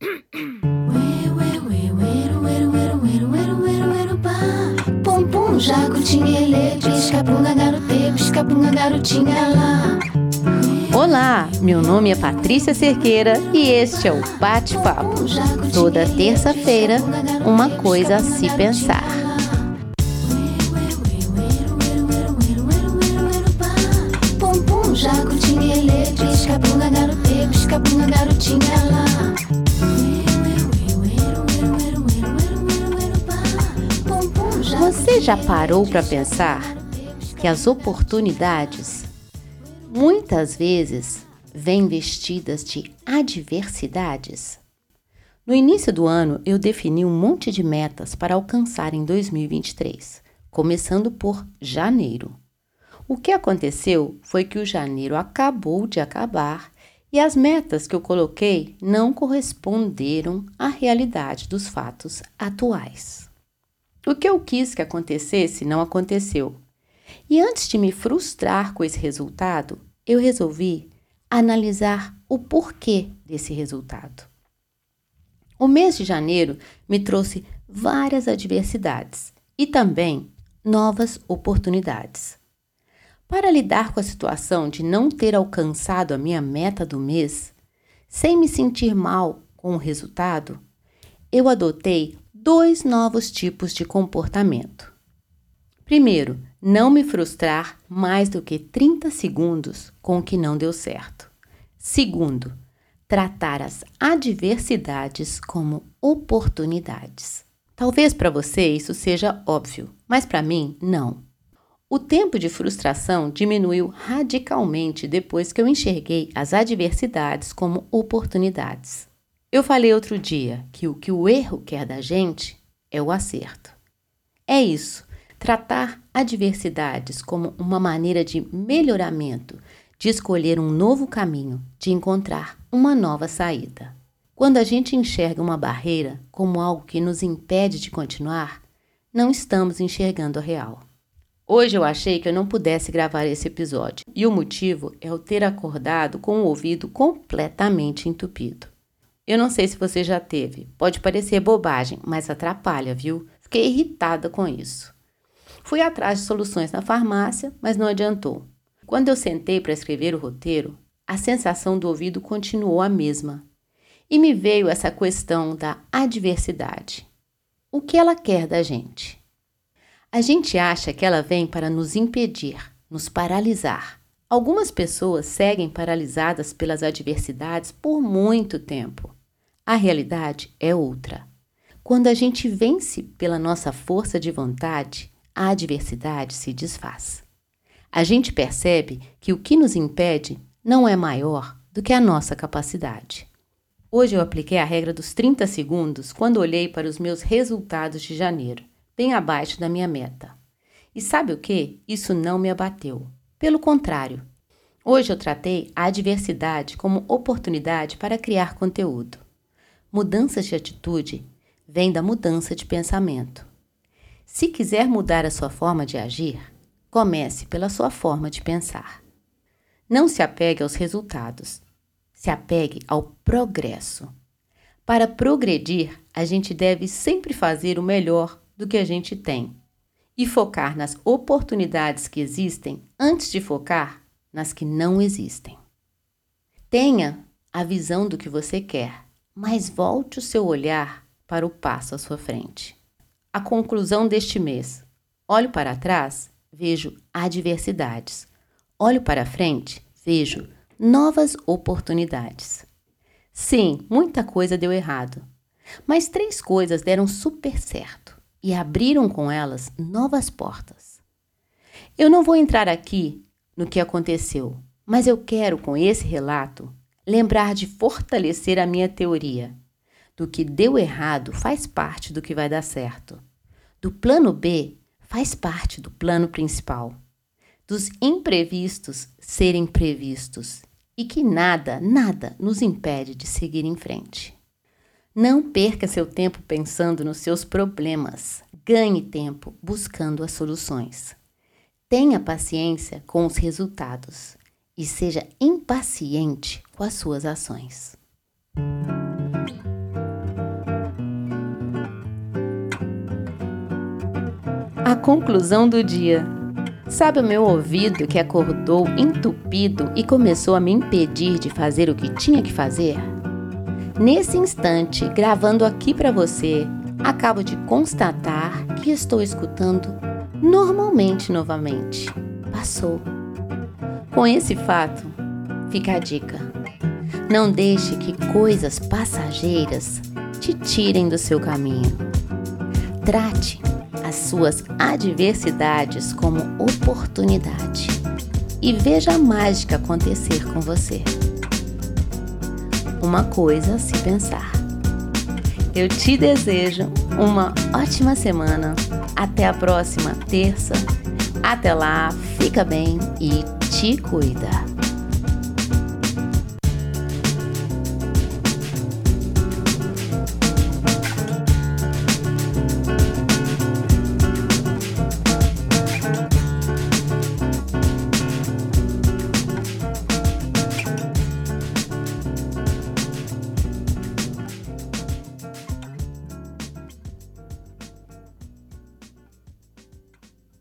Pum pum, ele, lá. Olá, meu nome é Patrícia Cerqueira e este é o Bate-Papo. Toda terça-feira, uma coisa a se pensar. Você já parou para pensar que as oportunidades muitas vezes vêm vestidas de adversidades? No início do ano, eu defini um monte de metas para alcançar em 2023, começando por janeiro. O que aconteceu foi que o janeiro acabou de acabar e as metas que eu coloquei não corresponderam à realidade dos fatos atuais. O que eu quis que acontecesse não aconteceu. E antes de me frustrar com esse resultado, eu resolvi analisar o porquê desse resultado. O mês de janeiro me trouxe várias adversidades e também novas oportunidades. Para lidar com a situação de não ter alcançado a minha meta do mês, sem me sentir mal com o resultado, eu adotei dois novos tipos de comportamento. Primeiro, não me frustrar mais do que 30 segundos com o que não deu certo. Segundo, tratar as adversidades como oportunidades. Talvez para você isso seja óbvio, mas para mim não. O tempo de frustração diminuiu radicalmente depois que eu enxerguei as adversidades como oportunidades. Eu falei outro dia que o que o erro quer da gente é o acerto. É isso, tratar adversidades como uma maneira de melhoramento, de escolher um novo caminho, de encontrar uma nova saída. Quando a gente enxerga uma barreira como algo que nos impede de continuar, não estamos enxergando a real. Hoje eu achei que eu não pudesse gravar esse episódio, e o motivo é eu ter acordado com o ouvido completamente entupido. Eu não sei se você já teve, pode parecer bobagem, mas atrapalha, viu? Fiquei irritada com isso. Fui atrás de soluções na farmácia, mas não adiantou. Quando eu sentei para escrever o roteiro, a sensação do ouvido continuou a mesma. E me veio essa questão da adversidade. O que ela quer da gente? A gente acha que ela vem para nos impedir, nos paralisar. Algumas pessoas seguem paralisadas pelas adversidades por muito tempo. A realidade é outra. Quando a gente vence pela nossa força de vontade, a adversidade se desfaz. A gente percebe que o que nos impede não é maior do que a nossa capacidade. Hoje eu apliquei a regra dos 30 segundos quando olhei para os meus resultados de janeiro bem abaixo da minha meta. E sabe o que? Isso não me abateu. Pelo contrário, hoje eu tratei a adversidade como oportunidade para criar conteúdo. Mudanças de atitude vêm da mudança de pensamento. Se quiser mudar a sua forma de agir, comece pela sua forma de pensar. Não se apegue aos resultados, se apegue ao progresso. Para progredir, a gente deve sempre fazer o melhor do que a gente tem e focar nas oportunidades que existem antes de focar nas que não existem. Tenha a visão do que você quer, mas volte o seu olhar para o passo à sua frente. A conclusão deste mês: olho para trás, vejo adversidades. Olho para frente, vejo novas oportunidades. Sim, muita coisa deu errado, mas três coisas deram super certo e abriram com elas novas portas. Eu não vou entrar aqui no que aconteceu, mas eu quero, com esse relato, lembrar de fortalecer a minha teoria. Do que deu errado faz parte do que vai dar certo. Do plano B faz parte do plano principal. Dos imprevistos serem previstos e que nada, nada nos impede de seguir em frente. Não perca seu tempo pensando nos seus problemas. Ganhe tempo buscando as soluções. Tenha paciência com os resultados e seja impaciente com as suas ações. A conclusão do dia. Sabe o meu ouvido que acordou entupido e começou a me impedir de fazer o que tinha que fazer? Nesse instante, gravando aqui para você, acabo de constatar que estou escutando normalmente novamente. Passou. Com esse fato, fica a dica. Não deixe que coisas passageiras te tirem do seu caminho. Trate as suas adversidades como oportunidade e veja a mágica acontecer com você. Uma coisa a se pensar. Eu te desejo uma ótima semana. Até a próxima terça. Até lá, fica bem e te cuida.